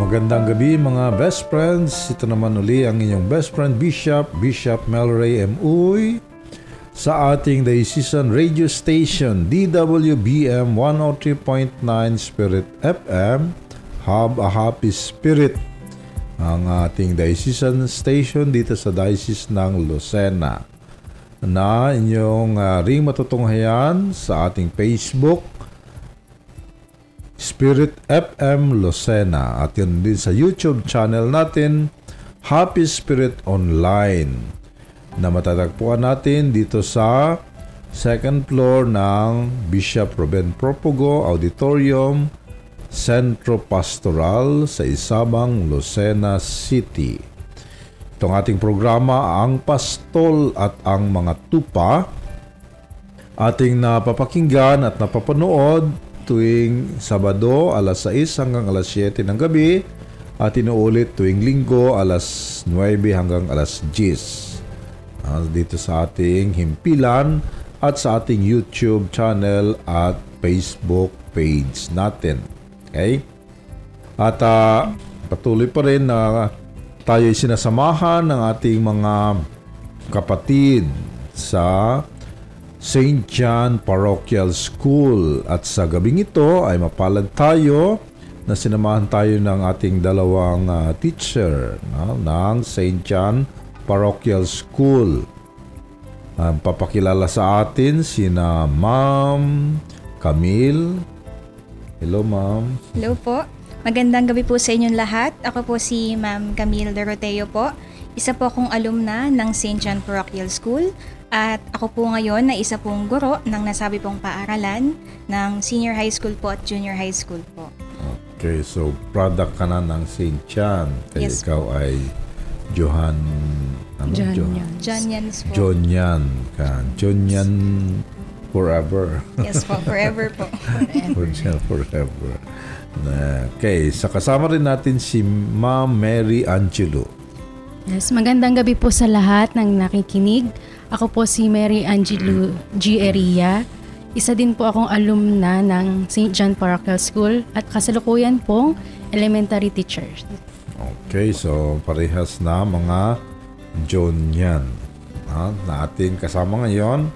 Magandang gabi mga best friends. Ito naman uli ang inyong best friend Bishop, Bishop Melray M. Uy sa ating diocesan radio station DWBM 103.9 Spirit FM Have a Happy Spirit ang ating diocesan station dito sa Diocese ng Lucena na inyong uh, ring matutunghayan sa ating Facebook Spirit FM Lucena at yun din sa YouTube channel natin Happy Spirit Online na matatagpuan natin dito sa second floor ng Bishop Ruben Propogo Auditorium Centro Pastoral sa Isabang, Lucena City. Itong ating programa, ang pastol at ang mga tupa, ating napapakinggan at napapanood tuwing Sabado alas 6 hanggang alas 7 ng gabi at inuulit tuwing Linggo alas 9 hanggang alas 10 uh, dito sa ating himpilan at sa ating YouTube channel at Facebook page natin. Okay? At uh, patuloy pa rin na tayo sinasamahan ng ating mga kapatid sa St. John Parochial School at sa gabing ito ay mapalad tayo na sinamahan tayo ng ating dalawang uh, teacher no, ng St. John Parochial School. Um, papakilala sa atin sina Ma'am Camille. Hello Ma'am. Hello po. Magandang gabi po sa inyong lahat. Ako po si Ma'am Camille Doroteo po. Isa po akong alumna ng St. John Parochial School at ako po ngayon na isa pong guro ng nasabi pong paaralan ng senior high school po at junior high school po. Okay, so product ka na ng St. John. Kaya Yes ikaw ay Johan... Ano? John Jo- yan. John Yanis po. John Yan ka. John Yan forever. Yes po, forever po. For John forever. Na- Okay, sa kasama rin natin si Ma'am Mary Angelo. Yes, magandang gabi po sa lahat ng nakikinig. Ako po si Mary Angelo G. Eria. Isa din po akong alumna ng St. John Parochial School at kasalukuyan pong elementary teacher. Okay, so parehas na mga John yan. Ha, na ating kasama ngayon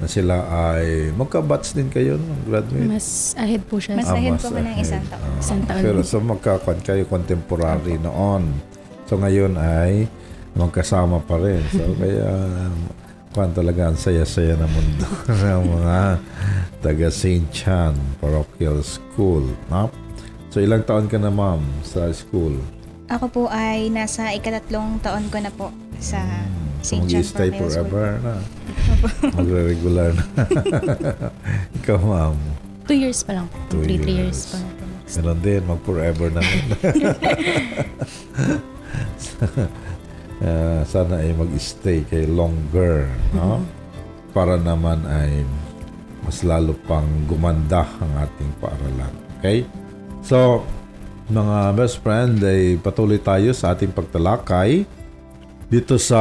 na sila ay magka-batch din kayo no? graduate. Mas ahead po siya. Mas Ah, ahead mas po ako ng isang taon. Ah, Isang taon. Pero so magkakon kayo contemporary noon. So ngayon ay magkasama pa rin. So kaya kwan talaga ang saya-saya na mundo ng mga taga St. Chan Parochial School. No? So ilang taon ka na ma'am sa school? Ako po ay nasa ikatatlong taon ko na po sa So St. John School. forever na. Magre-regular na. Ikaw ma'am. Two years pa lang. Two Three, three years. years pa. Meron din, mag-forever na Ah, sana ay mag-stay kay longer, no? Para naman ay mas lalo pang gumanda ang ating paaralan. Okay? So, mga best friend, ay patuloy tayo sa ating pagtalakay dito sa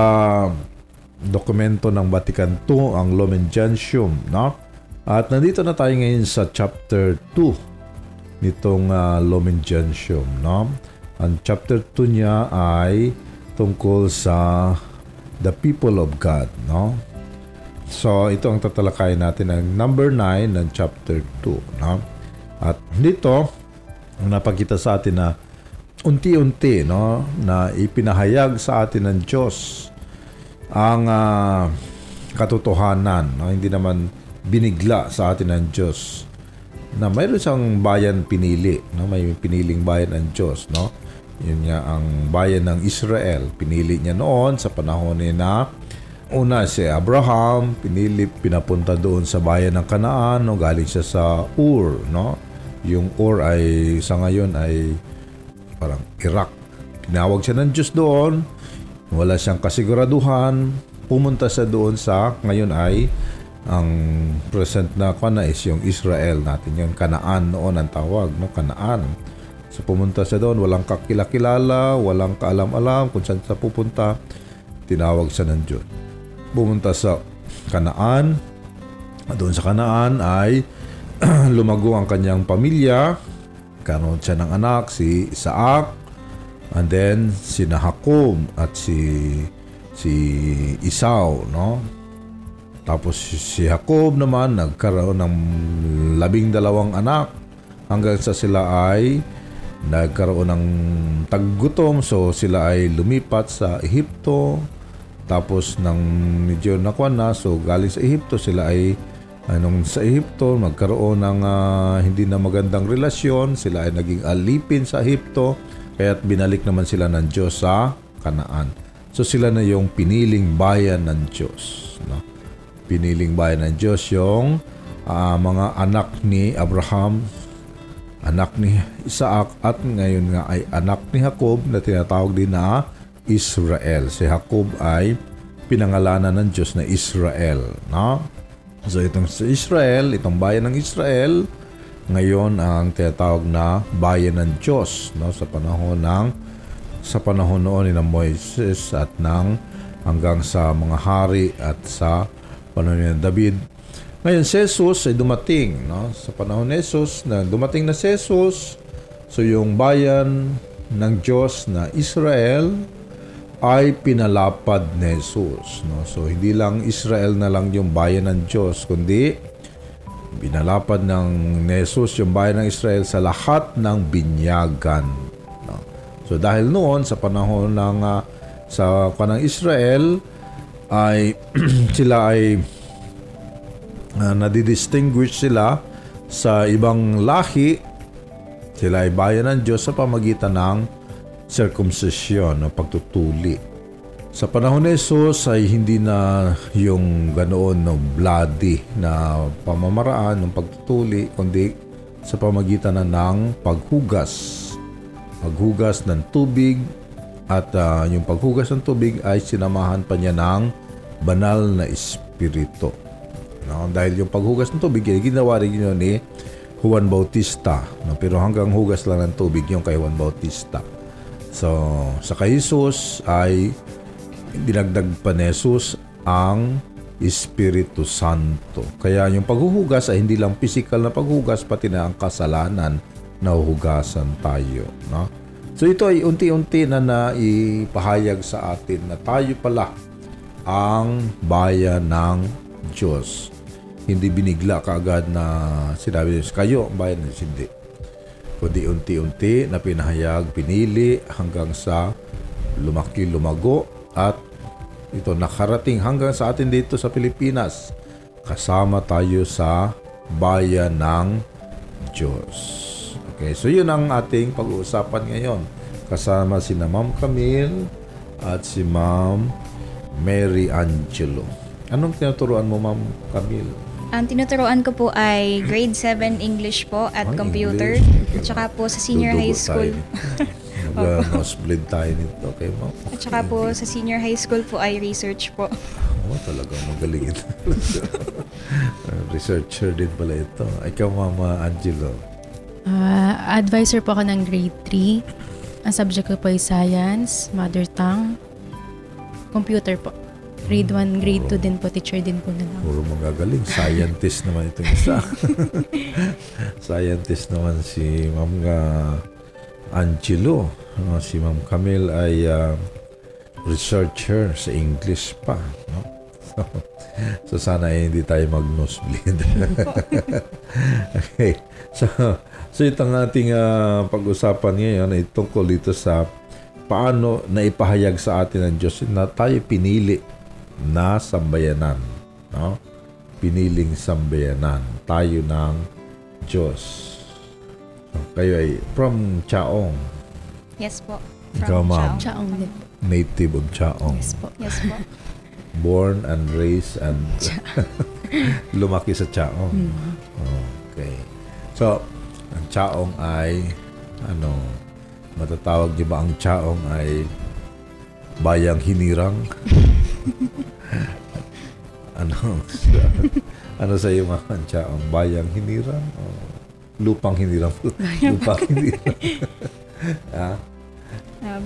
dokumento ng Vatican II, ang Lumen Gentium, no? At nandito na tayo ngayon sa chapter 2 nitong uh, Lumen Gentium, no? Ang chapter 2 niya ay tungkol sa the people of God, no? So, ito ang tatalakayin natin ng number 9 ng chapter 2, no? At dito, ang napakita sa atin na unti-unti, no, na ipinahayag sa atin ng Diyos ang ah, katotohanan, no? Hindi naman binigla sa atin ng Diyos na mayroon siyang bayan pinili, no? May piniling bayan ng Diyos, no? Yun nga ang bayan ng Israel. Pinili niya noon sa panahon ni na una si Abraham, pinili pinapunta doon sa bayan ng Kanaan, no? Galing siya sa Ur, no? Yung Ur ay sa ngayon ay parang Iraq. Pinawag siya ng Diyos doon. Wala siyang kasiguraduhan. Pumunta siya doon sa ngayon ay ang present na kana is yung Israel natin yun. Kanaan noon ang tawag, no? Kanaan. So pumunta siya doon, walang kakilakilala, walang kaalam-alam kung saan siya pupunta. Tinawag siya ng Diyos. Pumunta sa Kanaan. Doon sa Kanaan ay lumago ang kanyang pamilya. Karoon siya ng anak, si Isaac. And then sina Jacob at si si Esau, no? Tapos si si Jacob naman nagkaroon ng labing dalawang anak hanggang sa sila ay nagkaroon ng taggutom so sila ay lumipat sa Ehipto. Tapos nang medyo nakuha na so galing sa Ehipto sila ay anong sa Ehipto magkaroon ng ah, hindi na magandang relasyon. Sila ay naging alipin sa Ehipto kaya't binalik naman sila ng Diyos sa Kanaan. So sila na yung piniling bayan ng Diyos no? piniling bayan ng Diyos yung ah, mga anak ni Abraham anak ni Isaac at ngayon nga ay anak ni Jacob na tinatawag din na Israel. Si Jacob ay pinangalanan ng Diyos na Israel. No? So itong si Israel, itong bayan ng Israel, ngayon ang tinatawag na bayan ng Diyos no? sa panahon ng sa panahon noon ni Moises at ng hanggang sa mga hari at sa panahon ni David ngayon, si ay dumating, no? Sa panahon ni Jesus, na dumating na si so yung bayan ng Diyos na Israel ay pinalapad ni Jesus, no? So hindi lang Israel na lang yung bayan ng Diyos, kundi binalapad ng Jesus yung bayan ng Israel sa lahat ng binyagan. No? So dahil noon sa panahon ng ah, sa panang Israel ay sila ay uh, nadidistinguish sila sa ibang lahi. Sila ay bayan ng Diyos sa pamagitan ng circumcision o pagtutuli. Sa panahon ni Jesus ay hindi na yung ganoon no bloody na pamamaraan ng pagtutuli kundi sa pamagitan na ng paghugas. Paghugas ng tubig at ah, yung paghugas ng tubig ay sinamahan pa niya ng banal na espiritu. No? Dahil yung paghugas ng tubig, ay ginawa rin yun ni Juan Bautista. No? Pero hanggang hugas lang ng tubig yung kay Juan Bautista. So, sa kay Jesus ay dinagdag pa ni Jesus ang Espiritu Santo. Kaya yung paghuhugas ay hindi lang physical na paghugas, pati na ang kasalanan na huhugasan tayo. No? So ito ay unti-unti na naipahayag sa atin na tayo pala ang bayan ng Diyos hindi binigla kaagad na sinabi niya, kayo ang bayan ng hindi. Kundi unti-unti na pinahayag, pinili hanggang sa lumaki, lumago at ito nakarating hanggang sa atin dito sa Pilipinas. Kasama tayo sa bayan ng Diyos. Okay, so yun ang ating pag-uusapan ngayon. Kasama si na Ma'am Camille at si Ma'am Mary Angelo. Anong tinuturuan mo, Ma'am Camille? Ang tinuturoan ko po ay grade 7 English po at Ay, computer. English. At saka po sa senior Dudugo high school. tayo. Mag-nosebleed tayo nito. Okay, Ma'am? At saka po sa senior high school po ay research po. Oo, talagang magaling ito. Researcher din pala ito. Ikaw, Mama Angelo. Ah, advisor po ako ng grade 3. Ang subject ko po ay science, mother tongue, computer po. Grade 1, grade 2 din po, teacher din po na lang. Puro magagaling. Scientist naman itong isa. Scientist naman si Ma'am uh, Angelo. Uh, si Ma'am Camille ay uh, researcher sa English pa. No? So, so sana ay hindi tayo mag-nosebleed. okay. So, so ito ang ating uh, pag-usapan ngayon ay tungkol dito sa paano na ipahayag sa atin ng Diyos na tayo pinili na sambayanan. No? Piniling sambayanan. Tayo ng Diyos. So, kayo ay from Chaong. Yes po. Ikaw, ma'am. Chao. Chaong din po. Native of Chaong. Yes po. Yes po. Born and raised and lumaki sa Chaong. Mm. Okay. So, ang Chaong ay ano, matatawag niyo ba ang Chaong ay bayang hinirang? ano ano sa iyo mga ang? Bayang hinirang? O lupang hinirang? lupang hinirang. ah, Um,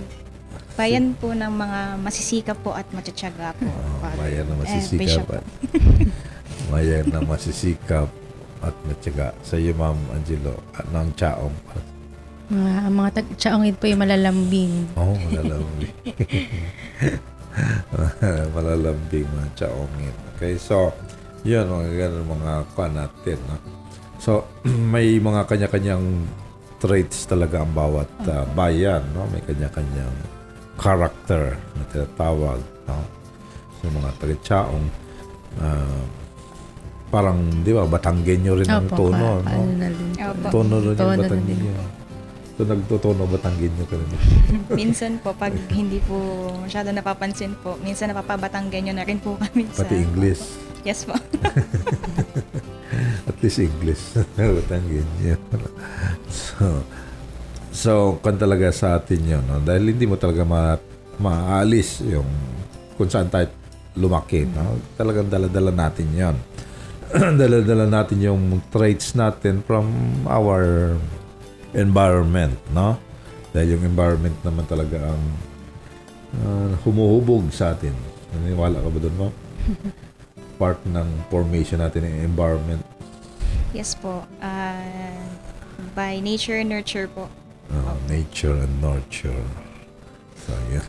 bayan po ng mga masisikap po at matutyaga po. oh, bayan na Eh, masisikap at bayan na masisikap at matyaga. Sa iyo, Ma'am Angelo, ano ang Chaong? Mga, ang mga tag Chaongid po yung malalambing. Oo, oh, malalambing. malalambing mga chaongin. Okay, so, yun, mga ganun mga kwa natin. No? So, may mga kanya-kanyang traits talaga ang bawat uh, bayan. No? May kanya-kanyang character na tinatawag. No? So, mga taga-chaong, uh, parang, di ba, Batanggenyo rin ang Opo, tono. ka- no? ano. Tono rin yung Batanggenyo. So, nagtotono Batanggenyo ka rin. Minsan po, pag hindi po masyado napapansin po, minsan napapabatanggenyo na rin po kami sa... Pati English. Yes po. At least English. Batanggenyo. so, so, kan talaga sa atin yun. No? Dahil hindi mo talaga ma maalis yung kung saan tayo lumaki. No? Talagang daladala natin yon daladala natin yung traits natin from our environment. No? Dahil yung environment naman talaga ang ah, humuhubog sa atin. Naniniwala ka ba doon mo? Part ng formation natin yung environment. Yes po. Ah, by nature, nurture po. Uh, nature and nurture. So, yun.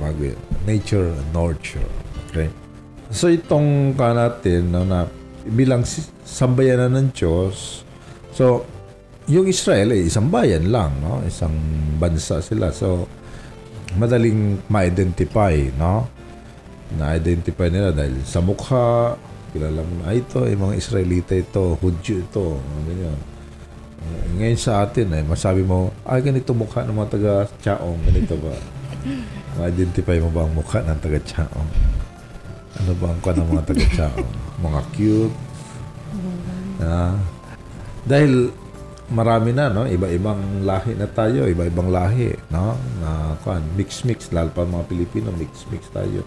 Bago. Nature and nurture. Okay? So, itong ka natin, no, na bilang sambayanan ng Diyos, so, yung Israel ay isang bayan lang, no? Isang bansa sila. So, madaling ma-identify, no? Na-identify nila dahil sa mukha, kilala mo na, ito, ay mga Israelita ito, Hudyo ito, ganyan. Uh, ngayon sa atin, ay masabi mo, ay ganito mukha ng mga taga Chaong, ganito ba? Ma-identify mo ba ang mukha ng taga Chaong? Ano ba ang mukha ng mga taga Chaong? Mga cute? Ah, dahil marami na no? Iba-ibang lahi na tayo iba-ibang lahi no? Na kan mix mix lalo pa mga Pilipino mix mix tayo.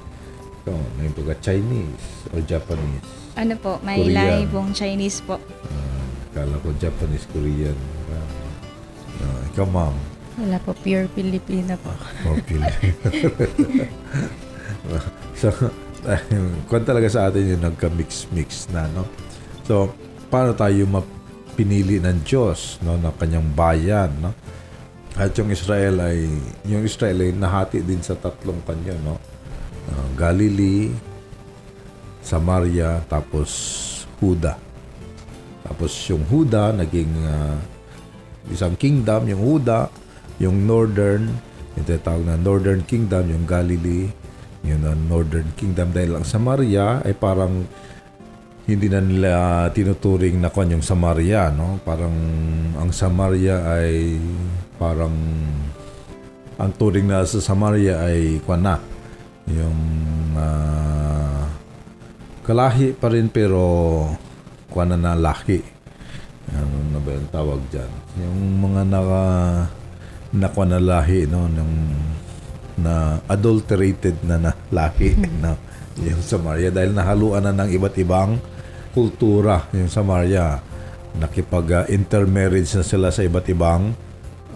So, may mga Chinese or Japanese. Ano po, may Korean. lahi pong Chinese po. Ah, kala ko Japanese Korean. Ah, ah, ikaw ma'am? Wala po, pure Pilipina po. o Pilipino so kung talaga sa atin yung nagka-mix mix na no? So paano tayo mapinili ng Diyos no? Na kanyang bayan no? At yung Israel ay yung Israel ay nahati din sa tatlong kanyo no? Ah, Galilee Samaria tapos Huda. Tapos yung Huda naging ah, isang kingdom yung Huda yung northern yung tinatawag na northern kingdom yung Galilee yung ah, northern kingdom dahil ang Samaria ay parang hindi na nila tinuturing na kwan yung Samaria, no? Parang ang Samaria ay parang ang turing na sa Samaria ay kwan na. Yung ah, kalahi pa rin pero kwan na na lahi. Ano na ba yung tawag dyan? Yung mga naka nakwan na lahi, no? Ng, na adulterated na na lahi, no? Yung Samaria dahil nahaluan na ng iba't ibang kultura yung Samaria. Nakipag-intermarriage na sila sa iba't ibang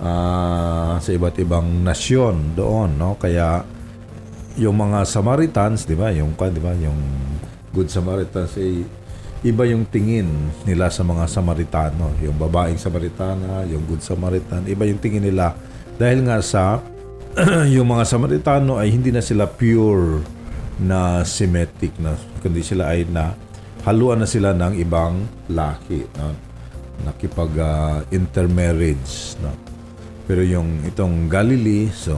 ah, sa iba't ibang nasyon doon, no? Kaya yung mga Samaritans, 'di ba? Yung ka, 'di ba? Yung Good Samaritans ay iba yung tingin nila sa mga Samaritano. Yung babaeng Samaritana, yung Good Samaritan, iba yung tingin nila dahil nga sa yung mga Samaritano ay hindi na sila pure na Semitic na kundi sila ay na haluan na sila ng ibang lahi no? nakipag ah, intermarriage no? pero yung itong Galilee so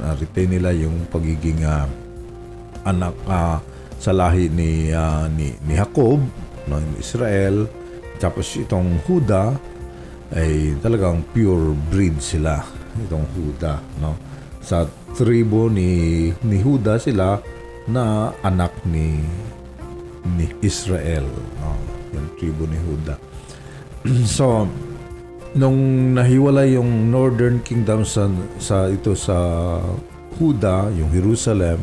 na-retain nila yung pagiging ah, anak ah, sa lahi ni ah, ni ni Jacob no Israel tapos itong Huda ay talagang pure breed sila itong Huda no sa tribo ni ni Huda sila na anak ni ni Israel no yung tribo ni Huda so nung nahiwalay yung Northern Kingdom sa sa ito sa Huda yung Jerusalem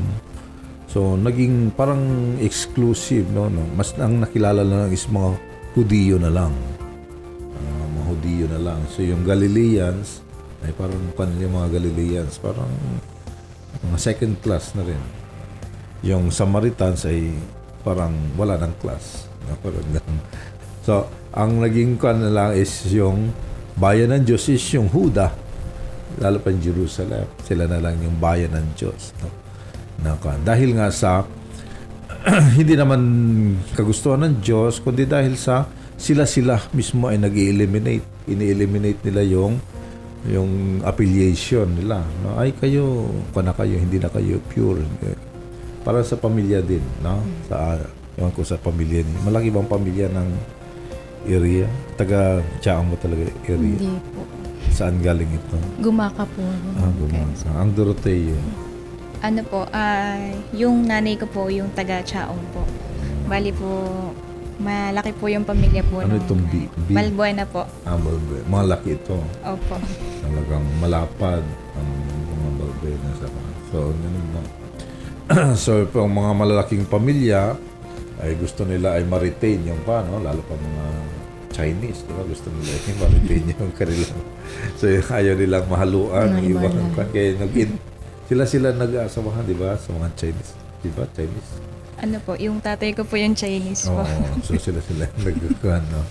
So naging parang exclusive no, no. Mas ang nakilala lang is mga Hudiyo na lang. Ah, mga Hudiyo na lang. So yung Galileans ay parang kan yung mga Galileans parang mga second class na rin. Yung Samaritans ay parang wala ng class. Parang. So, ang naging kan lang is yung bayan ng Diyos is yung Huda. Lalo pa Jerusalem. Sila na lang yung bayan ng Diyos. No? Na. Dahil nga sa hindi naman kagustuhan ng Diyos, kundi dahil sa sila-sila mismo ay nag eliminate Ini-eliminate nila yung yung affiliation nila. No? Ay kayo, kung na kayo, hindi na kayo pure. Eh, Para sa pamilya din, no? Sa, ewan ko sa pamilya ni. Malaki bang pamilya ng area? Taga Tiyaang mo talaga area? Hindi po. Saan galing ito? Gumaka po. Ah, gumasa. Ang Doroteo. Ano po, ah, yung nanay ko po, yung taga Chaong po. Bali po, malaki po yung pamilya po. Ano itong B? B? Balbuena po. Ah, Balbe. Mga laki ito. Opo. talagang malapad ang mga balbena sa mga. So, ganun na. so, yung mga malalaking pamilya, ay gusto nila ay ma-retain yung paano, lalo pa mga Chinese, di ba? Gusto nila ay ma-retain yung kanilang. So, yung ayaw nilang mahaluan. Ng yung iba ibang kaya nag sila sila nag-aasawahan, di ba? Sa mga Chinese. Di ba? Chinese. Ano po, yung tatay ko po yung Chinese po. Oo. so, sila sila nag no?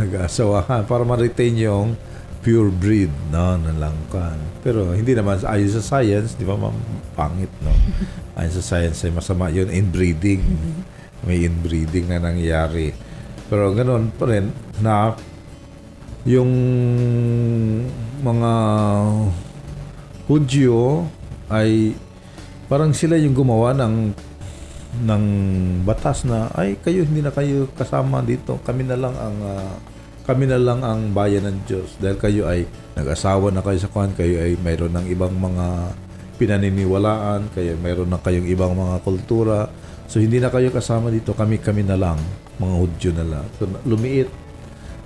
nag-aasawahan para ma-retain yung pure breed no ng langkan. Pero hindi naman ayon sa science, di ba ma'am, pangit no. Ayon sa science ay masama yun inbreeding. May inbreeding na nangyayari. Pero ganoon pa rin na yung mga Hudyo ay parang sila yung gumawa ng ng batas na ay kayo hindi na kayo kasama dito. Kami na lang ang ah, kami na lang ang bayan ng Diyos. Dahil kayo ay nag-asawa na kayo sa kwan kayo ay mayroon ng ibang mga pinaniniwalaan kayo mayroon na kayong ibang mga kultura. So hindi na kayo kasama dito. Kami kami na lang mga Hudyo na lang so lumiit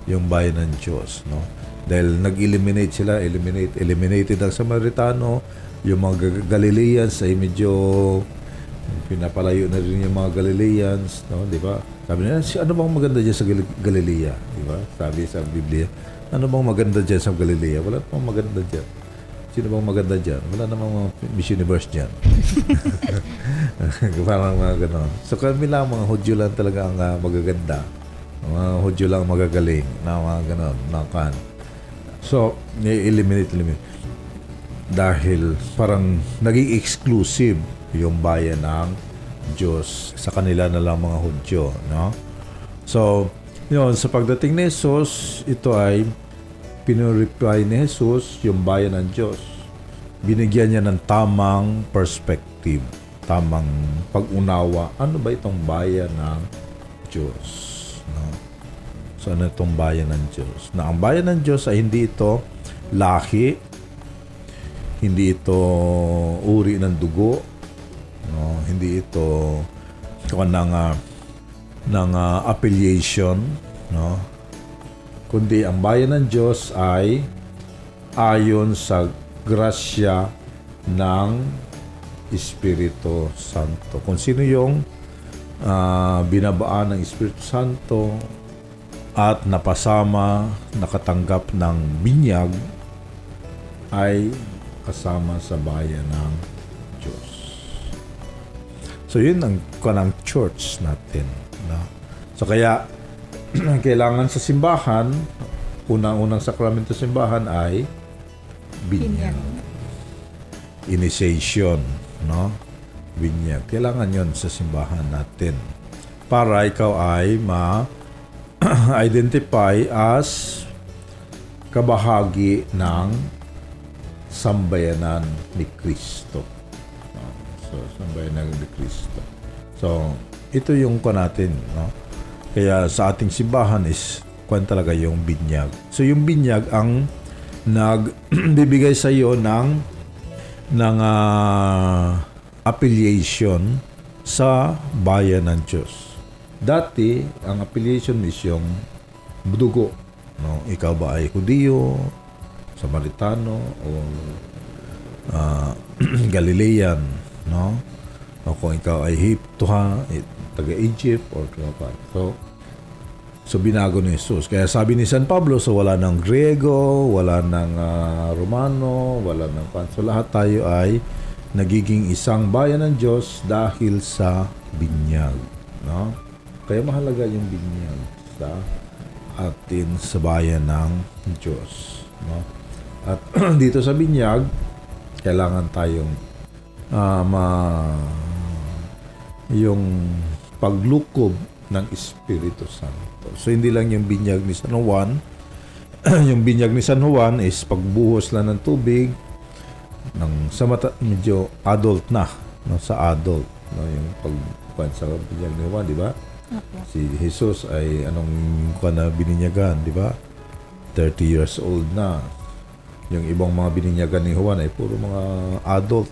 yung bayan ng Diyos no? Dahil nag-eliminate sila eliminate eliminated ang Samaritano yung mga Ga- Galileans ay medyo pinapalayo na rin yung mga Galileans, no, di ba? Sabi nila, "Si- ano bang maganda diyan sa Gal- Galilea, di ba? Sabi sa Biblia, ano bang maganda diyan sa Galilea? Wala namang maganda diyan. Sino bang maganda diyan? Wala namang mga Miss Universe diyan. Parang mga ganon. So kami lang, mga Hudyo lang talaga ang ah, magaganda. Mga Hudyo lang magagaling na mga ganon, na kan. So, ni-eliminate, eliminate. Dahil parang naging exclusive yung bayan ng Diyos sa kanila na lang mga Hudyo, no? So, yun, sa pagdating ni Jesus, ito ay pinurify ni Jesus yung bayan ng Diyos. Binigyan niya ng tamang perspective, tamang pag-unawa. Ano ba itong bayan ng Diyos? No? So, ano itong bayan ng Diyos? Na ang bayan ng Diyos ay hindi ito lahi, hindi ito uri ng dugo, no? Hindi ito ng ah, ng ah, affiliation, no? Kundi ang bayan ng Diyos ay ayon sa grasya ng Espiritu Santo. Kung sino yung ah, binabaan ng Espiritu Santo at napasama, nakatanggap ng binyag, ay kasama sa bayan ng. So yun ang kanang church natin. No? So kaya kailangan sa simbahan, unang-unang sakramento sa simbahan ay binyag. Initiation, no? Binyag. Kailangan yon sa simbahan natin. Para ikaw ay ma-identify as kabahagi ng sambayanan ni Kristo. No? So, sambayanan ni Kristo. So, ito yung ko natin, no? Kaya sa ating simbahan is kwan talaga yung binyag. So, yung binyag ang nagbibigay sa iyo ng ng ah, affiliation sa bayan ng Diyos. Dati, ang affiliation is yung dugo. No? Ikaw ba ay Hudiyo, Samaritano, o ah, Galilean, no? O kung ikaw ay Hiptoha, eh, taga-Egypt, or pa. So, so binago ni Jesus. Kaya sabi ni San Pablo, so wala ng Griego, wala ng ah, Romano, wala ng. So lahat tayo ay nagiging isang bayan ng Diyos dahil sa binyag. No? Kaya mahalaga yung binyag sa atin sa bayan ng Diyos. No? At dito sa binyag, kailangan tayong ah, ma yung paglukob ng Espiritu Santo. So hindi lang yung binyag ni San Juan, yung binyag ni San Juan is pagbuhos lang ng tubig ng sa mata, medyo adult na, no, sa adult, no, yung pag sa binyag ni Juan, di ba? Si Jesus ay anong kuha na bininyagan, di ba? 30 years old na. Yung ibang mga bininyagan ni Juan ay puro mga adult.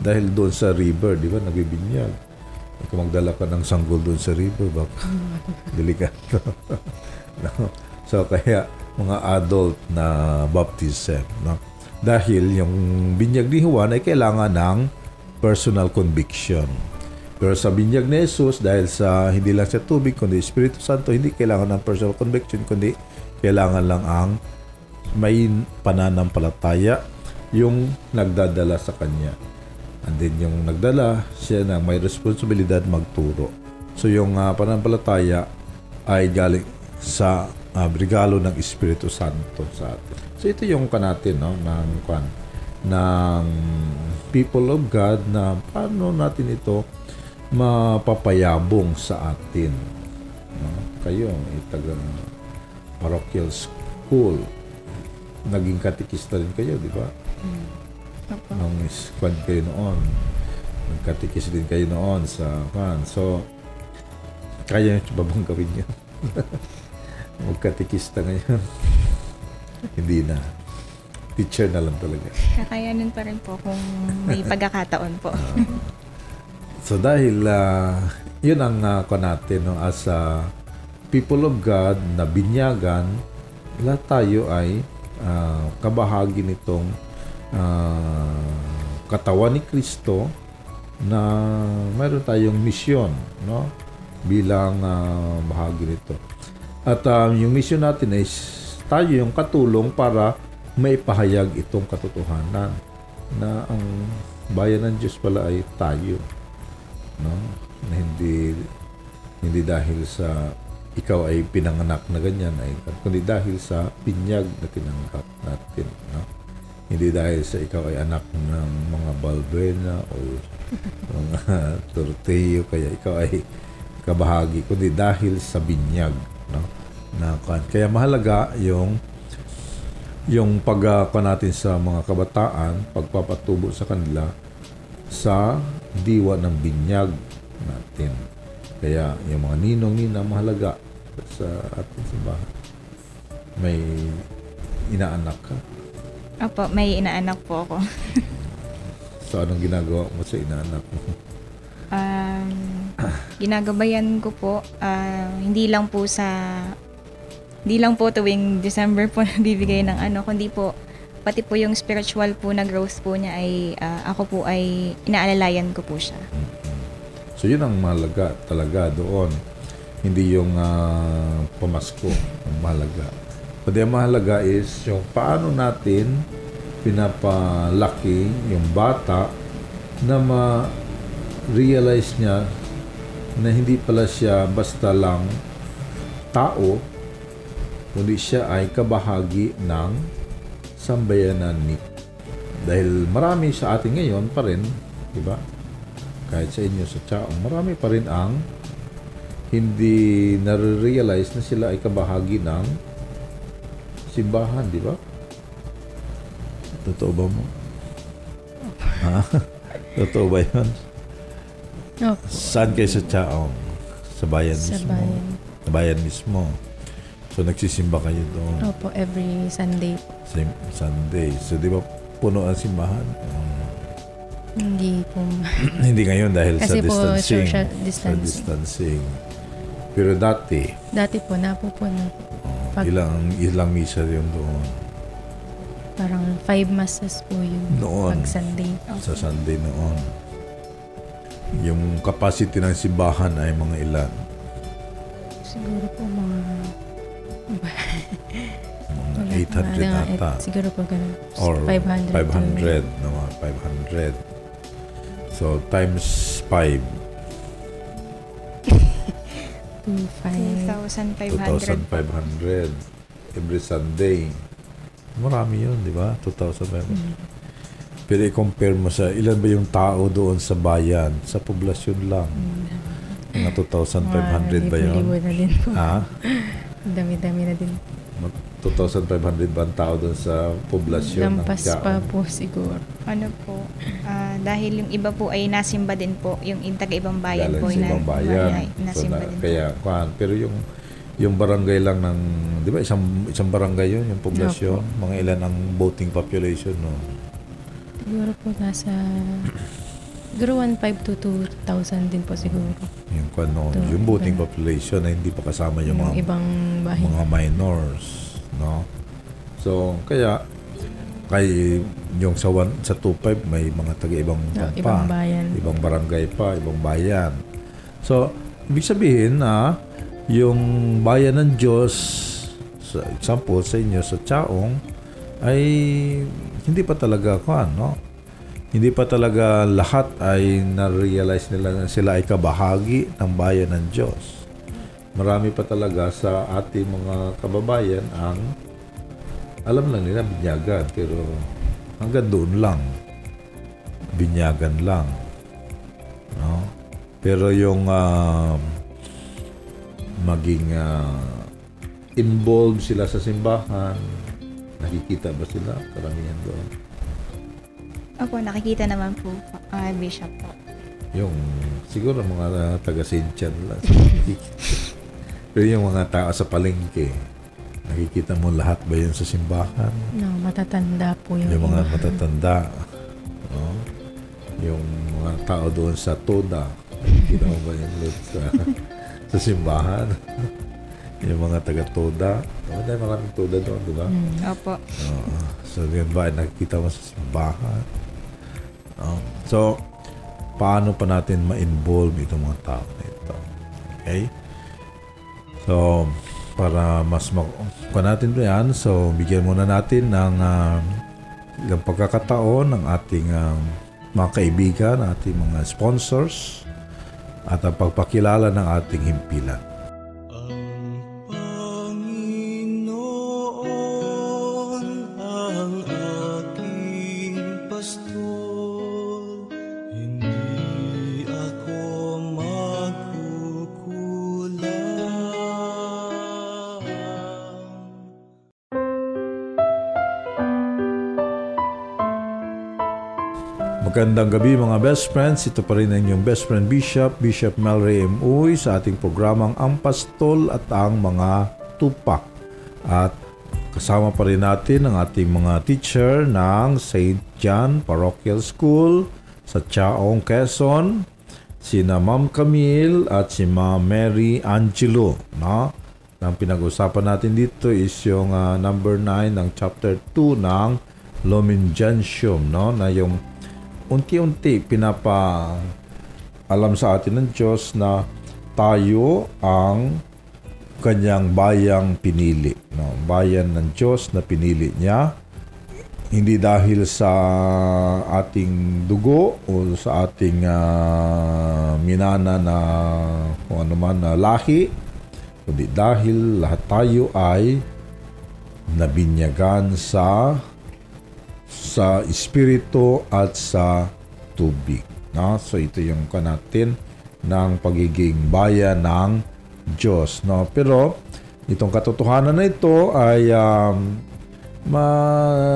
Dahil doon sa river, di ba, nagbibinyag. Kung magdala ka ng sanggol doon sa river, baka delikado. no? So, kaya mga adult na baptism. No? Dahil yung binyag ni Juan ay kailangan ng personal conviction. Pero sa binyag ni Jesus, dahil sa hindi lang sa tubig, kundi Espiritu Santo, hindi kailangan ng personal conviction, kundi kailangan lang ang may pananampalataya yung nagdadala sa kanya. And then yung nagdala, siya na may responsibilidad magturo. So yung uh, pananampalataya ay galing sa uh, regalo ng Espiritu Santo sa atin. So ito yung kanatin no, ng, kwan, ng people of God na paano natin ito mapapayabong sa atin. No? Kayo, itagang parochial school. Naging katikista rin kayo, di ba? Opo. Nung squad kayo noon. Nagkatikis din kayo noon sa kan. So, kaya nyo ba bang gawin yun? Magkatikista ngayon. Hindi na. Teacher na lang talaga. Kakayanin pa rin po kung may pagkakataon po. So dahil ah, yun ang uh, natin no, as a people of God na binyagan, lahat tayo ay ah, kabahagi nitong ah, katawan ni Kristo na mayroon tayong misyon no bilang ah, bahagi nito. At ah, yung mission natin is tayo yung katulong para maipahayag itong katotohanan na ang bayan ng Diyos pala ay tayo no na hindi hindi dahil sa ikaw ay pinanganak na ganyan ay kundi dahil sa pinyag na tinanggap natin no hindi dahil sa ikaw ay anak ng mga Balbuena o mga Torteo kaya ikaw ay kabahagi kundi dahil sa binyag no na kan- kaya mahalaga yung yung pag uh, natin sa mga kabataan pagpapatubo sa kanila sa diwa ng binyag natin. Kaya yung mga ninong-nina mahalaga sa ating simbahan. May inaanak ka. Opo, may inaanak po ako. So anong ginagawa mo sa inaanak mo? Um, ginagabayan ko po, ah, hindi lang po sa, hindi lang po tuwing December po nabibigay ng ano, kundi po, pati po yung spiritual po na growth po niya ay, ah, ako po ay, inaalalayan ko po siya. So yun ang mahalaga talaga doon. Hindi yung ah, pamasko ang mahalaga. Kundi ang mahalaga is yung paano natin pinapalaki yung bata na ma-realize niya na hindi pala siya basta lang tao, kundi siya ay kabahagi ng sambayanan ni dahil marami sa atin ngayon pa rin, di ba? Kahit sa inyo sa Chaong, marami pa rin ang hindi nare-realize na sila ay kabahagi ng simbahan, di ba? Totoo ba mo? ha? Totoo ba yun? Opo, Saan kayo sa Chaong? Sa bayan sa mismo? bayan. Sa bayan mismo. So nagsisimba kayo doon Opo, every Sunday po. Sunday. So di ba puno ang simbahan? Um, Hindi po. hindi ngayon dahil sa Kasi po, distancing. Sa distancing. distancing. Pero dati, Dati po, napupuno po. oh, Pag- ilang ilang misa yung doon. Parang five masses po yung Noon. pag Sunday. Sa Sunday noon. Yung capacity ng simbahan ay mga ilan? Siguro po mga... Mga wala 800 po, mga- ata. Siguro po ganun. Or 500. 500. No, mga 500. So, times 5. 2,500. 2,500. 2,500 every Sunday. Marami yun, di ba? 2,500. Pero i-compare mo sa ilan ba yung tao doon sa bayan, sa poblasyon lang. Mga 2,500 ba yun? Libo-libo na din po. Ha? Dami-dami na din. Mag- 2,500 ba ang tao doon sa poblasyon Lampas ng pa po siguro. Ano po, ah, dahil yung iba po ay nasimba din po, yung in- taga-ibang bayan Galing po sa na- ibang bayan. ay So, nasimba na, din po. kaya, kuhan, pero yung yung barangay lang ng, di ba, isang, isang barangay yun, yung poblasyon. Mga ilan ang voting population, no? Siguro po nasa... Siguro 1,500 to 2,000 din po siguro. Yung, kuhan, no? Ito, yung voting population na hindi pa kasama yung, Yung, mga, ibang bahay. mga minors, no? So, kaya, kay yung sa one, sa 25 may mga taga-ibang No, kuwan pa. ibang bayan. ibang barangay pa, ibang bayan. So, ibig sabihin na yung bayan ng Diyos, sa example sa inyo sa Chaong, ay hindi pa talaga kuan, no? Hindi pa talaga lahat ay na-realize nila na sila ay kabahagi ng bayan ng Diyos. Marami pa talaga sa ating mga kababayan ang alam lang nila binyagan pero hanggang doon lang binyagan lang. No? Pero yung ah, maging ah, involved sila sa simbahan, nakikita ba sila karamihan doon? Opo, nakikita naman po, ah, Bishop po. Yung siguro mga uh, taga Sintian lang. Pero yung mga tao sa palengke, nakikita mo lahat ba yun sa simbahan? No, matatanda po yung, Yung mga matatanda. No? Yung mga tao doon sa Toda. Nakikita mo ba yun sa, sa simbahan? yung mga taga Toda. Oh, dahil maraming Toda doon, di ba? Mm. Opo. Oo. so, yun ba, nakikita mo sa simbahan? No? So, paano pa natin ma-involve itong mga tao na ito? Okay? So, para mas makuha natin ito so bigyan muna natin ng ah, ilang pagkakataon ng ating ah, mga kaibigan, ating mga sponsors, at ang pagpakilala ng ating himpilan. Magandang gabi mga best friends. Ito pa rin ang inyong best friend Bishop, Bishop Melray M. Uy sa ating programang Ang Pastol at ang mga Tupak. At kasama pa rin natin ang ating mga teacher ng St. John Parochial School sa Chaong, Quezon, sina Ma'am Camille at si Ma'am Mary Angelo. No? Ang pinag-usapan natin dito is yung ah, number 9 ng chapter 2 ng Lumen Gentium, no? na yung unti-unti pinapa alam sa atin ng Diyos na tayo ang kanyang bayang pinili. No? Bayan ng Diyos na pinili niya. Hindi dahil sa ating dugo o sa ating ah, minana na kung ano man na lahi, kundi dahil lahat tayo ay nabinyagan sa sa espiritu at sa tubig. No? So ito yung ka natin ng pagiging bayan ng Diyos. No? Pero itong katotohanan na ito ay um, madali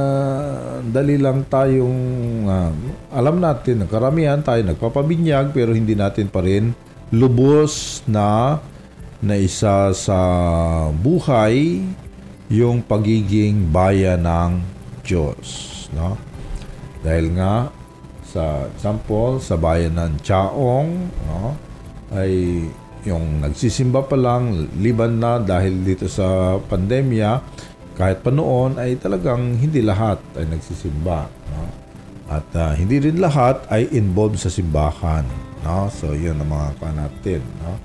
lang tayong ah, alam natin, karamihan tayo nagpapabinyag pero hindi natin pa rin lubos na na isa sa buhay yung pagiging bayan ng Diyos. No? Dahil nga, sa example, sa bayan ng Chaong, no? ay yung nagsisimba pa lang, liban na dahil dito sa pandemya, kahit pa noon ay talagang hindi lahat ay nagsisimba. No? At ah, hindi rin lahat ay involved sa simbahan. No? So, yun ang mga kuha natin. No?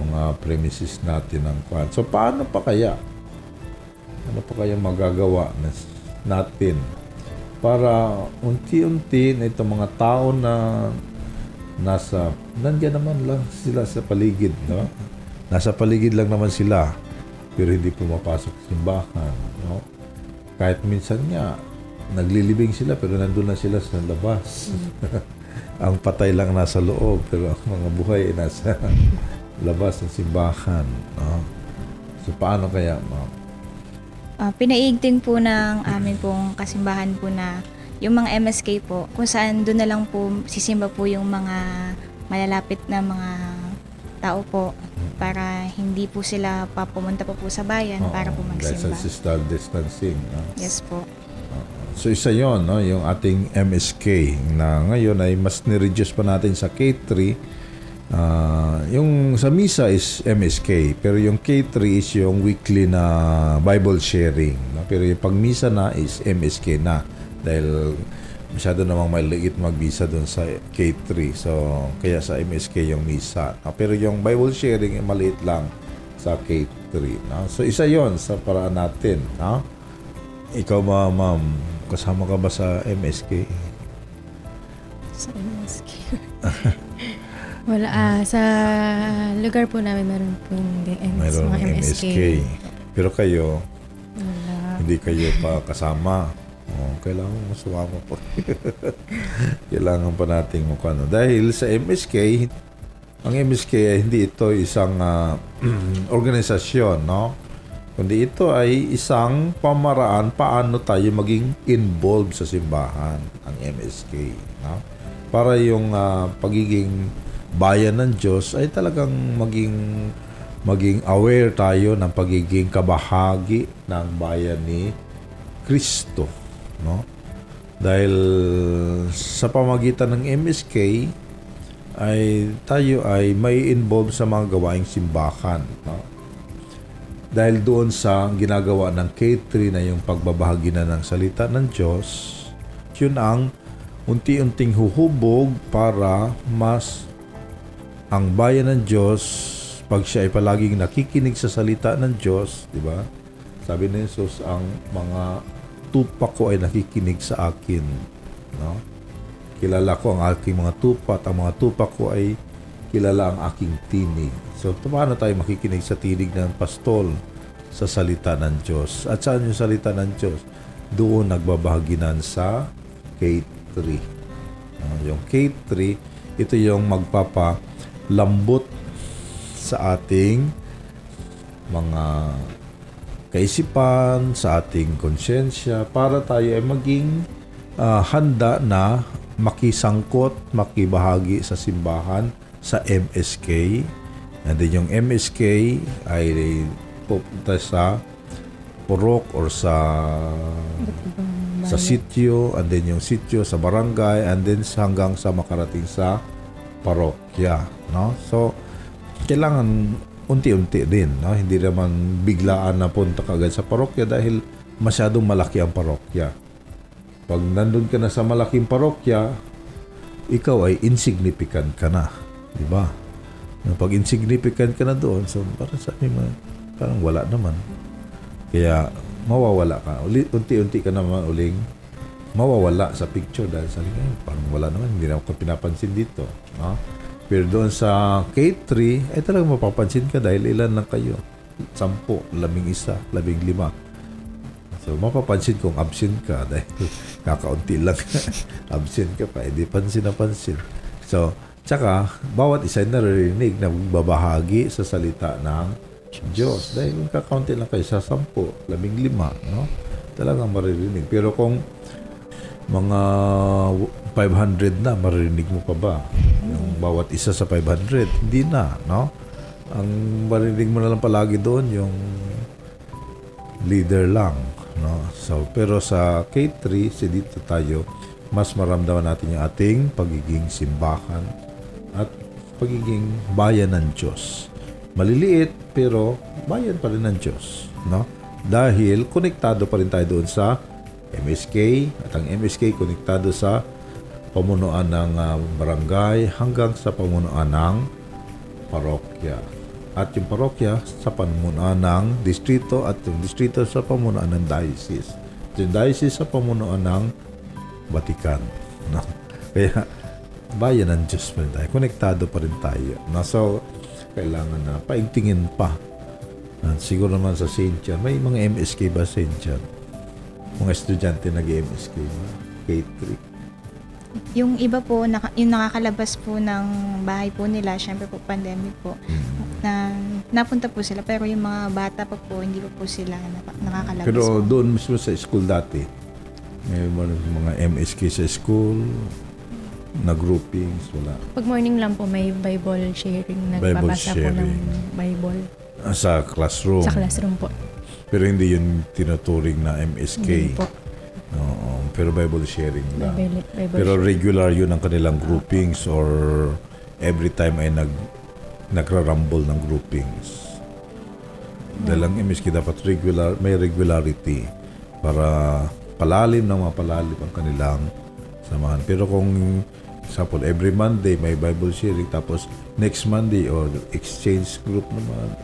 Mga premises natin ng kuha. So, paano pa kaya? Ano pa kaya magagawa natin para unti-unti na itong mga tao na nasa nandiyan naman lang sila sa paligid no nasa paligid lang naman sila pero hindi pumapasok sa simbahan. No? Kahit minsan nga, naglilibing sila pero nandun na sila sa labas. ang patay lang nasa loob pero ang mga buhay ay nasa labas ng simbahan. No? So paano kaya, Ah, pinaigting po ng amin pong kasimbahan po na yung mga MSK po, kung saan doon na lang po sisimba po yung mga malalapit na mga tao po para hindi po sila papumunta pa po sa bayan para po Oo, Dahil sa magsimba. social distancing. No? Yes po. So isa yon no, yung ating MSK na ngayon ay mas ni-reduce pa natin sa K3. Ah, yung sa misa is MSK, pero yung K3 is yung weekly na Bible sharing. No? Pero yung pagmisa na is MSK na dahil masyado namang maliit magbisa doon sa K3. So kaya sa MSK yung misa. No? Pero yung Bible sharing ay maliit lang sa K3. No? So isa yon sa paraan natin. No? Ikaw ba, ma'am, kasama ka ba sa MSK? Sa MSK. Wala, ah, sa lugar po namin meron po yung MS, Mayroon mga ng MSK. MSK. Pero kayo, Wala. hindi kayo pa kasama. Oh, kailangan mo sumama po. kailangan pa nating mukha. No? Dahil sa MSK, ang MSK ay hindi ito isang ah, organisasyon, no? Kundi ito ay isang pamaraan paano tayo maging involved sa simbahan, ang MSK, no? Para yung ah, pagiging bayan ng Diyos ay talagang maging maging aware tayo ng pagiging kabahagi ng bayan ni Kristo, no? Dahil sa pamagitan ng MSK ay tayo ay may involve sa mga gawaing simbahan, no? Dahil doon sa ginagawa ng K3 na yung pagbabahagi na ng salita ng Diyos, yun ang unti-unting huhubog para mas ang bayan ng Diyos pag siya ay palaging nakikinig sa salita ng Diyos, di ba? Sabi ni Jesus, ang mga tupa ko ay nakikinig sa akin, no? Kilala ko ang aking mga tupa at ang mga tupa ko ay kilala ang aking tinig. So, paano tayo makikinig sa tinig ng pastol sa salita ng Diyos? At saan yung salita ng Diyos? Doon nagbabahaginan sa K3. Ah, yung K3, ito yung magpapalambot sa ating mga kaisipan, sa ating konsyensya, para tayo ay maging ah, handa na makisangkot, makibahagi sa simbahan sa MSK. And then yung MSK ay pupunta sa purok or sa sa sityo and then yung sityo sa barangay and then hanggang sa makarating sa parokya no? So kailangan unti-unti din no? Hindi naman biglaan na punta ka agad sa parokya dahil masyadong malaki ang parokya. Pag nandun ka na sa malaking parokya ikaw ay insignificant ka na di ba? Pag insignificant ka na doon so parang sabi mo parang wala naman. Kaya mawawala ka. Unti-unti ka naman uling mawawala sa picture dahil ko, "Eh, parang wala naman, hindi na ako pinapansin dito. No? Pero doon sa K3, ay talagang mapapansin ka dahil ilan lang kayo. Sampo, labing isa, labing lima. So, mapapansin kung absent ka dahil kakaunti lang absent ka pa, hindi pansin na pansin. So, tsaka, bawat isa ay naririnig na babahagi sa salita ng Diyos. Dahil kakaunti lang kayo sa sampu, labing lima, no? Talagang maririnig. Pero kung mga 500 na, maririnig mo pa ba? Yung bawat isa sa 500, hindi na, no? Ang maririnig mo na lang palagi doon, yung leader lang, no? So, pero sa K3, si dito tayo, mas maramdaman natin yung ating pagiging simbahan at pagiging bayan ng Diyos. Maliliit, pero bayan pa rin ng Diyos, no? Dahil konektado pa rin tayo doon sa MSK at ang MSK konektado sa pamunuan ng ah, barangay hanggang sa pamunuan ng parokya. At yung parokya sa pamunuan ng distrito at yung distrito sa pamunuan ng diocese. Yung diocese sa pamunuan ng Vatican. No? Kaya bayan ng Diyos pa rin tayo. Konektado pa rin tayo. No? So, kailangan na paigtingin pa. At siguro naman sa St. John, may mga MSK ba St. John? Mga estudyante nag-MSK ba? K3. Yung iba po, naka, yung nakakalabas po ng bahay po nila, syempre po pandemic po, na napunta po sila. Pero yung mga bata pa po, hindi pa po sila naka- nakakalabas Pero po. doon mismo sa school dati, may mga mga MSK sa school, na groupings, wala. Pag morning lang po, may Bible sharing. Bible Nagbabasa po ng sharing. Bible Ah, Sa classroom. sa classroom po. Pero hindi yun tinuturing na MSK. Hindi po. Oo, pero Bible sharing lang. Bible, Bible Pero regular yun ang kanilang groupings or every time ay nag nagrarumble ng groupings. Dahil ang MSK dapat regular, may regularity para palalim ng mapalalim ang kanilang samahan. Pero kung example, every Monday may Bible sharing tapos next Monday or exchange group naman.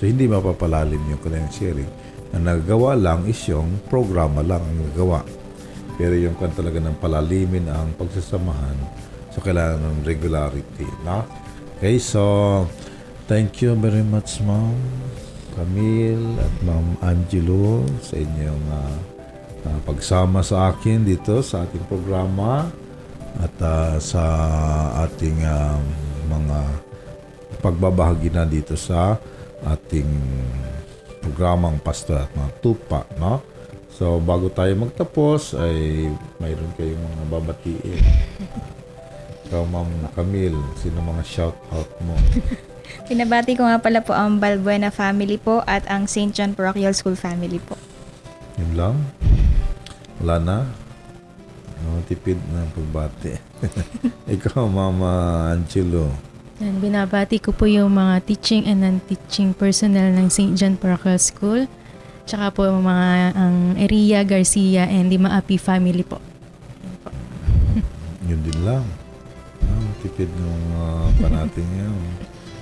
So hindi mapapalalim yung kanilang sharing. Ang nagagawa lang is yung programa lang ang nagagawa. Pero yung kan talaga ng palalimin ang pagsasamahan, so kailangan ng regularity. No? Okay, so thank you very much, Ma'am Camille at Ma'am Angelo sa inyong ah, ah, pagsama sa akin dito sa ating programa at ah, sa ating ah, mga pagbabahagi na dito sa ating programang pastor at mga tupa, no? So, bago tayo magtapos, ay mayroon kayong mga babatiin. Ikaw, Ma'am Camille, sino mga shout-out mo? Pinabati ko nga pala po ang Balbuena family po at ang St. John Parochial School family po. Yun lang? Wala na? No, tipid na pagbati. Ikaw, Mama Angelo. Yan, binabati ko po yung mga teaching and non-teaching personnel ng St. John Parochial School. Tsaka po yung mga ang Eria Garcia and Lima Api family po. Yun din lang. No, tipid nung uh, pa natin yan.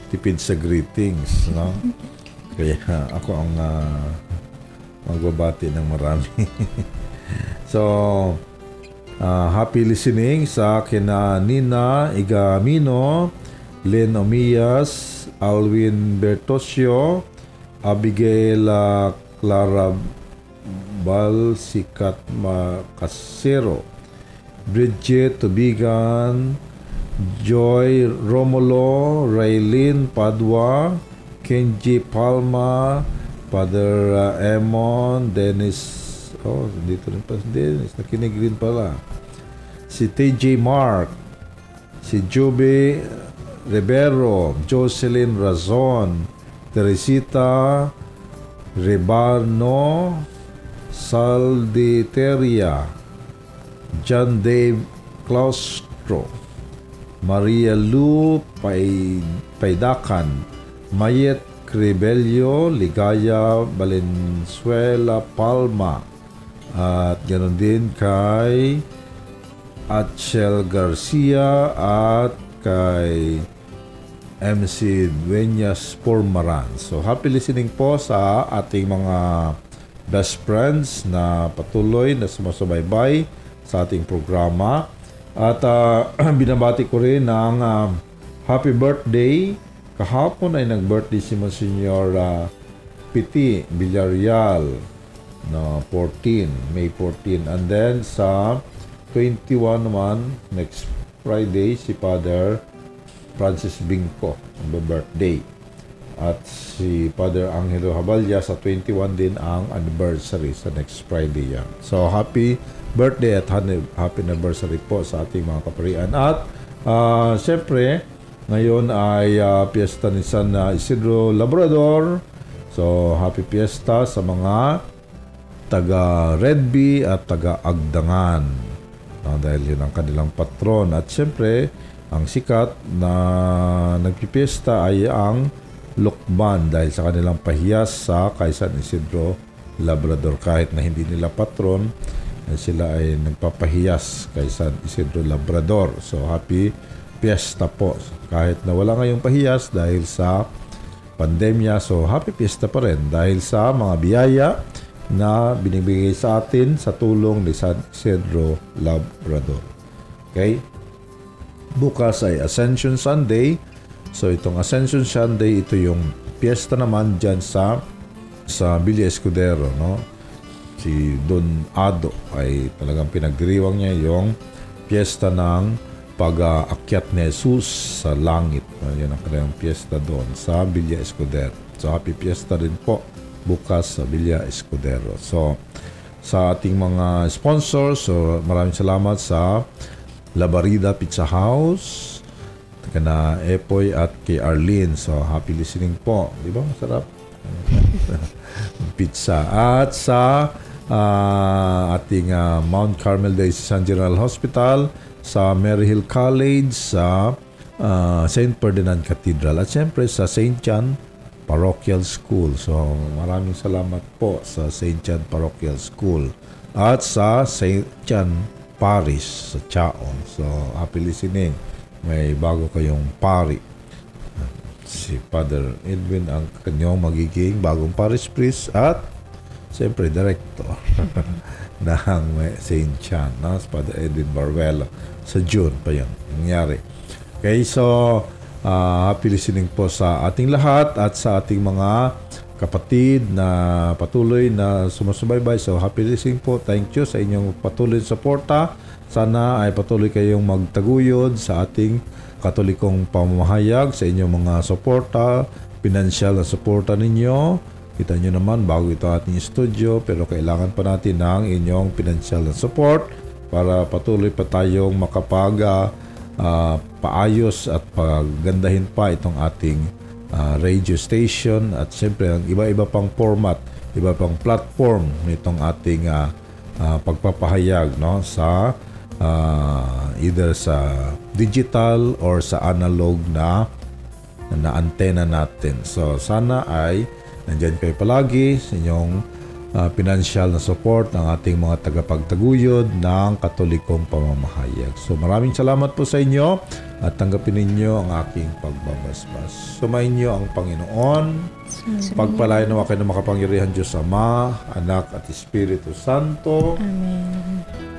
Tipid sa greetings, no? Kaya ako ang ah, magbabati ng marami. so, ah, happy listening sa kina Nina Igamino, Len Omias, Alwin Bertosio, Abigail ah, Clara Balsikat Macasero, Bridget Tubigan, Joy Romulo, Raylin Padua, Kenji Palma, Father uh, Emon, Dennis, oh, dito rin pa si Dennis, nakinig rin pala. Si TJ Mark, si Juby Rivero, Jocelyn Razon, Teresita Rebano, Salditeria, John Dave Claustro, Maria Lu Paidakan, Mayet Cribelio, Ligaya Valenzuela Palma, at ganoon din kay Atchel Garcia at kay MC Dueñas Pormaran. So, happy listening po sa ating mga best friends na patuloy na sumasubaybay sa ating programa. At ah, binabati ko rin ng ah, happy birthday. Kahapon ay nag-birthday si Monsignor ah, Piti Villarreal na 14, May 14. And then sa 21 naman, next Friday, si Father Francis Bingko, ang birthday. At si Father Angelo Habalya sa 21 din ang anniversary sa next Friday yan. So happy birthday at happy anniversary po sa ating mga kaparian. At ah, siyempre, ngayon ay ah, piyesta ni San ah, Isidro Labrador. So happy piyesta sa mga taga Redby at taga Agdangan. No, dahil yun ang kanilang patron. At siyempre, ang sikat na nagpipiesta ay ang Lukban dahil sa kanilang pahiyas sa Kaisan Isidro Labrador. Kahit na hindi nila patron, eh, sila ay nagpapahiyas kay San Isidro Labrador. So, happy fiesta po. Kahit na wala ngayong pahiyas dahil sa pandemya. So, happy fiesta pa rin dahil sa mga biyaya na binibigay sa atin sa tulong ni San Isidro Labrador. Okay? Bukas ay Ascension Sunday So itong Ascension Sunday, ito yung piyesta naman dyan sa sa Villa Escudero, no? Si Don Ado ay talagang pinagdiriwang niya yung piyesta ng pag-aakyat ni Jesus sa langit. No? Yan ang kanilang piyesta doon sa Villa Escudero. So happy piyesta din po bukas sa Villa Escudero. So sa ating mga sponsors, so maraming salamat sa Labarida Pizza House, kana Epoy at kay Arlene. So happy listening po. Di ba? Masarap. pizza. At sa ah, ating ah, Mount Carmel Diocesan General Hospital, sa Maryhill College, sa ah, St. Ferdinand Cathedral, at siyempre sa St. John Parochial School. So maraming salamat po sa St. John Parochial School at sa St. John Parish sa Chaon. So happy listening. May bago kayong pari si Father Edwin ang kanyang magiging bagong parish priest at siyempre director ng St. Chan, no? si Father Edwin Barwelo. Sa June pa yun nangyari. Okay, so ah, happy listening po sa ating lahat at sa ating mga kapatid na patuloy na sumusubaybay. So happy listening po. Thank you sa inyong patuloy suporta. Sana ay patuloy kayong magtaguyod sa ating katolikong pamamahayag sa inyong mga suporta, pinansyal na suporta ninyo. Kita nyo naman, bago ito ating studio, pero kailangan pa natin ng inyong pinansyal na support para patuloy pa tayong makapag ah, paayos at pagandahin pa itong ating ah, radio station at siyempre ang iba-iba pang format, iba pang platform nitong ating ah, ah, pagpapahayag no sa ah, either sa digital or sa analog na na antena natin. So sana ay nandyan kayo palagi sa inyong uh, financial na support ng ating mga tagapagtaguyod ng katolikong pamamahayag. So maraming salamat po sa inyo at tanggapin ninyo ang aking pagbabasbas. Sumayin niyo ang Panginoon. Pagpalain nawa kayo ng makapangyarihan Diyos Ama, Anak at Espiritu Santo. Amen.